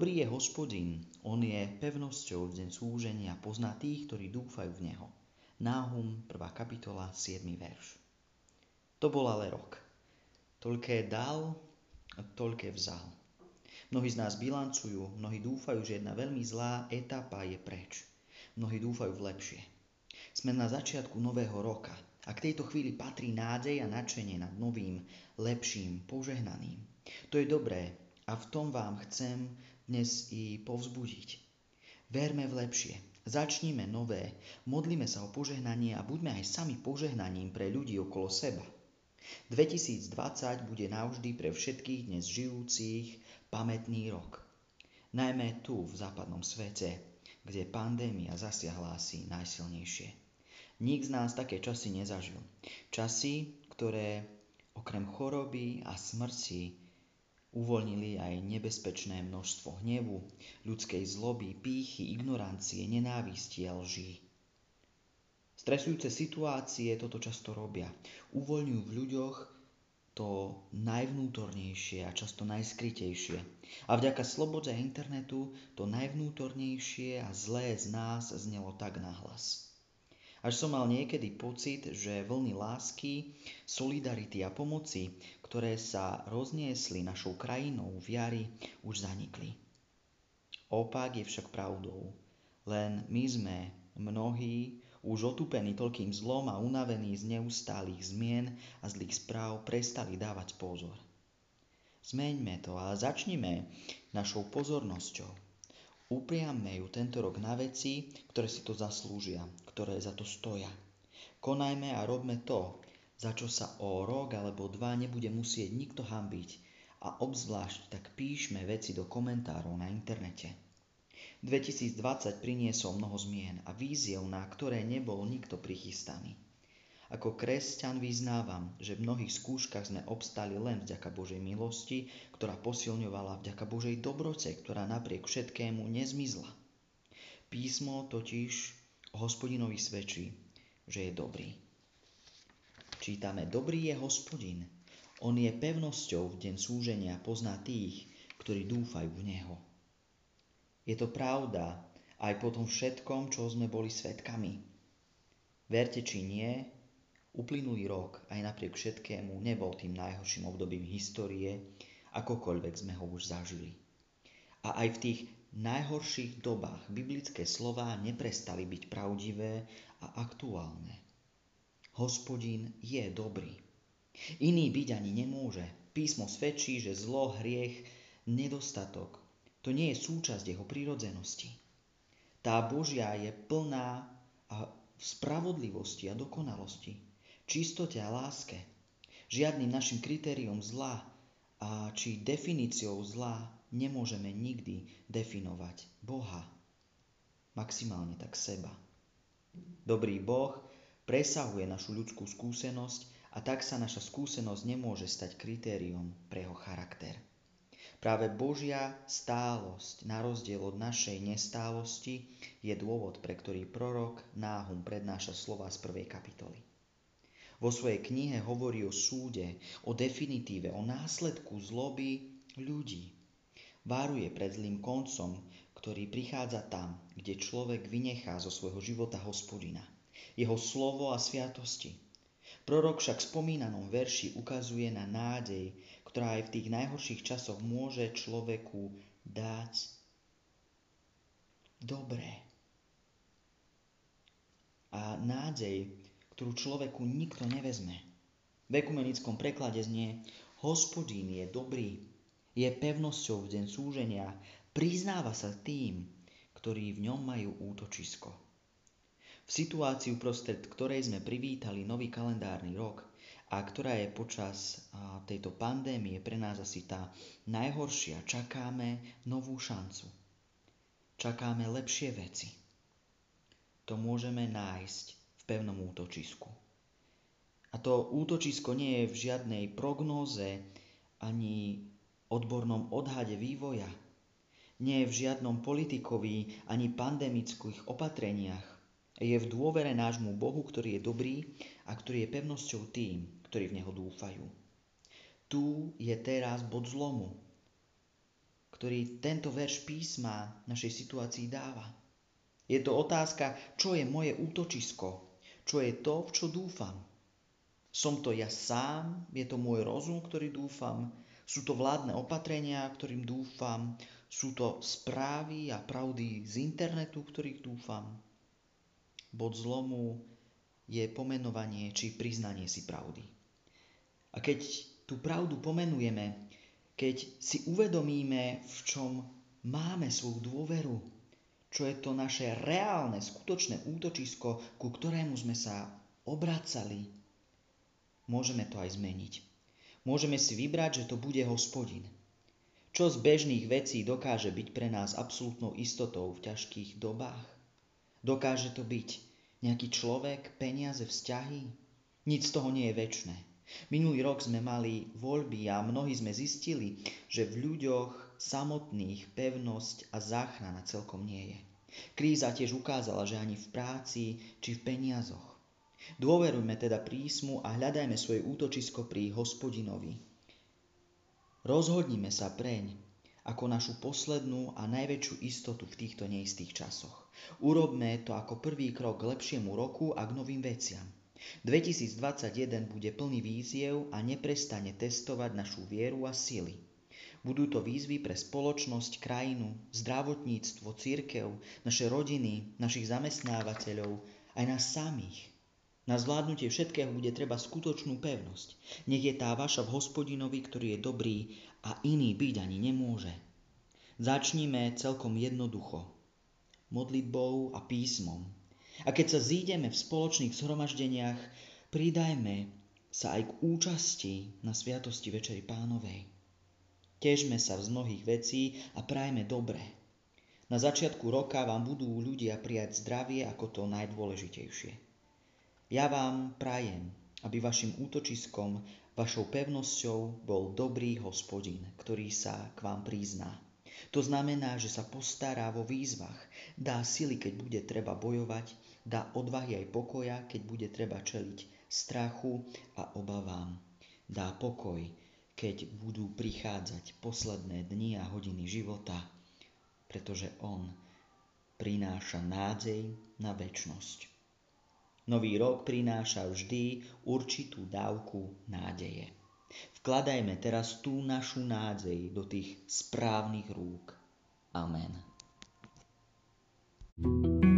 Dobrý je hospodin, on je pevnosťou v deň súženia, pozná tých, ktorí dúfajú v Neho. Náhum, 1. kapitola, 7. verš. To bol ale rok. Toľké dal, toľké vzal. Mnohí z nás bilancujú, mnohí dúfajú, že jedna veľmi zlá etapa je preč. Mnohí dúfajú v lepšie. Sme na začiatku nového roka a k tejto chvíli patrí nádej a nadšenie nad novým, lepším, požehnaným. To je dobré a v tom vám chcem dnes i povzbudiť. Verme v lepšie. Začnime nové, modlíme sa o požehnanie a buďme aj sami požehnaním pre ľudí okolo seba. 2020 bude navždy pre všetkých dnes žijúcich pamätný rok. Najmä tu v západnom svete, kde pandémia zasiahla asi najsilnejšie. Nik z nás také časy nezažil. Časy, ktoré okrem choroby a smrti uvoľnili aj nebezpečné množstvo hnevu, ľudskej zloby, pýchy, ignorancie, nenávisti a lží. Stresujúce situácie toto často robia. Uvoľňujú v ľuďoch to najvnútornejšie a často najskrytejšie. A vďaka slobode internetu to najvnútornejšie a zlé z nás znelo tak nahlas. Až som mal niekedy pocit, že vlny lásky, solidarity a pomoci, ktoré sa rozniesli našou krajinou v jari, už zanikli. Opak je však pravdou. Len my sme, mnohí, už otúpení toľkým zlom a unavení z neustálých zmien a zlých správ, prestali dávať pozor. Zmeňme to a začnime našou pozornosťou Upriamme ju tento rok na veci, ktoré si to zaslúžia, ktoré za to stoja. Konajme a robme to, za čo sa o rok alebo dva nebude musieť nikto hambiť a obzvlášť tak píšme veci do komentárov na internete. 2020 priniesol mnoho zmien a víziev, na ktoré nebol nikto prichystaný. Ako kresťan vyznávam, že v mnohých skúškach sme obstali len vďaka Božej milosti, ktorá posilňovala vďaka Božej dobroce, ktorá napriek všetkému nezmizla. Písmo totiž hospodinovi svedčí, že je dobrý. Čítame, dobrý je hospodin, on je pevnosťou v deň súženia, pozná tých, ktorí dúfajú v Neho. Je to pravda aj po tom všetkom, čo sme boli svetkami. Verte či nie, Uplynulý rok aj napriek všetkému nebol tým najhorším obdobím histórie, akokoľvek sme ho už zažili. A aj v tých najhorších dobách biblické slová neprestali byť pravdivé a aktuálne. Hospodin je dobrý. Iný byť ani nemôže. Písmo svedčí, že zlo, hriech, nedostatok, to nie je súčasť jeho prírodzenosti. Tá Božia je plná a spravodlivosti a dokonalosti čistote a láske. Žiadnym našim kritériom zla a či definíciou zla nemôžeme nikdy definovať Boha. Maximálne tak seba. Dobrý Boh presahuje našu ľudskú skúsenosť a tak sa naša skúsenosť nemôže stať kritériom pre jeho charakter. Práve Božia stálosť, na rozdiel od našej nestálosti, je dôvod, pre ktorý prorok Náhum prednáša slova z prvej kapitoly. Vo svojej knihe hovorí o súde, o definitíve, o následku zloby ľudí. Váruje pred zlým koncom, ktorý prichádza tam, kde človek vynechá zo svojho života hospodina, jeho slovo a sviatosti. Prorok však v spomínanom verši ukazuje na nádej, ktorá aj v tých najhorších časoch môže človeku dať dobré. A nádej ktorú človeku nikto nevezme. V ekumenickom preklade znie Hospodín je dobrý, je pevnosťou v deň súženia, priznáva sa tým, ktorí v ňom majú útočisko. V situáciu prostred ktorej sme privítali nový kalendárny rok a ktorá je počas tejto pandémie pre nás asi tá najhoršia, čakáme novú šancu. Čakáme lepšie veci. To môžeme nájsť pevnom útočisku. A to útočisko nie je v žiadnej prognóze ani odbornom odhade vývoja. Nie je v žiadnom politikovi ani pandemických opatreniach. Je v dôvere nášmu Bohu, ktorý je dobrý a ktorý je pevnosťou tým, ktorí v Neho dúfajú. Tu je teraz bod zlomu, ktorý tento verš písma našej situácii dáva. Je to otázka, čo je moje útočisko, čo je to, v čo dúfam. Som to ja sám, je to môj rozum, ktorý dúfam, sú to vládne opatrenia, ktorým dúfam, sú to správy a pravdy z internetu, ktorých dúfam. Bod zlomu je pomenovanie či priznanie si pravdy. A keď tú pravdu pomenujeme, keď si uvedomíme, v čom máme svoju dôveru, čo je to naše reálne, skutočné útočisko, ku ktorému sme sa obracali, môžeme to aj zmeniť. Môžeme si vybrať, že to bude hospodin. Čo z bežných vecí dokáže byť pre nás absolútnou istotou v ťažkých dobách? Dokáže to byť nejaký človek, peniaze, vzťahy? Nic z toho nie je väčné. Minulý rok sme mali voľby a mnohí sme zistili, že v ľuďoch samotných pevnosť a záchrana celkom nie je. Kríza tiež ukázala, že ani v práci či v peniazoch. Dôverujme teda prísmu a hľadajme svoje útočisko pri hospodinovi. Rozhodnime sa preň ako našu poslednú a najväčšiu istotu v týchto neistých časoch. Urobme to ako prvý krok k lepšiemu roku a k novým veciam – 2021 bude plný víziev a neprestane testovať našu vieru a sily. Budú to výzvy pre spoločnosť, krajinu, zdravotníctvo, církev, naše rodiny, našich zamestnávateľov, aj nás samých. Na zvládnutie všetkého bude treba skutočnú pevnosť. Nech je tá vaša v hospodinovi, ktorý je dobrý a iný byť ani nemôže. Začníme celkom jednoducho. Modlitbou a písmom, a keď sa zídeme v spoločných zhromaždeniach, pridajme sa aj k účasti na Sviatosti Večeri Pánovej. Težme sa z mnohých vecí a prajme dobre. Na začiatku roka vám budú ľudia prijať zdravie ako to najdôležitejšie. Ja vám prajem, aby vašim útočiskom, vašou pevnosťou bol dobrý hospodin, ktorý sa k vám prizná. To znamená, že sa postará vo výzvach, dá sily, keď bude treba bojovať dá odvahy aj pokoja, keď bude treba čeliť strachu a obavám. Dá pokoj, keď budú prichádzať posledné dni a hodiny života, pretože On prináša nádej na väčnosť. Nový rok prináša vždy určitú dávku nádeje. Vkladajme teraz tú našu nádej do tých správnych rúk. Amen. thank you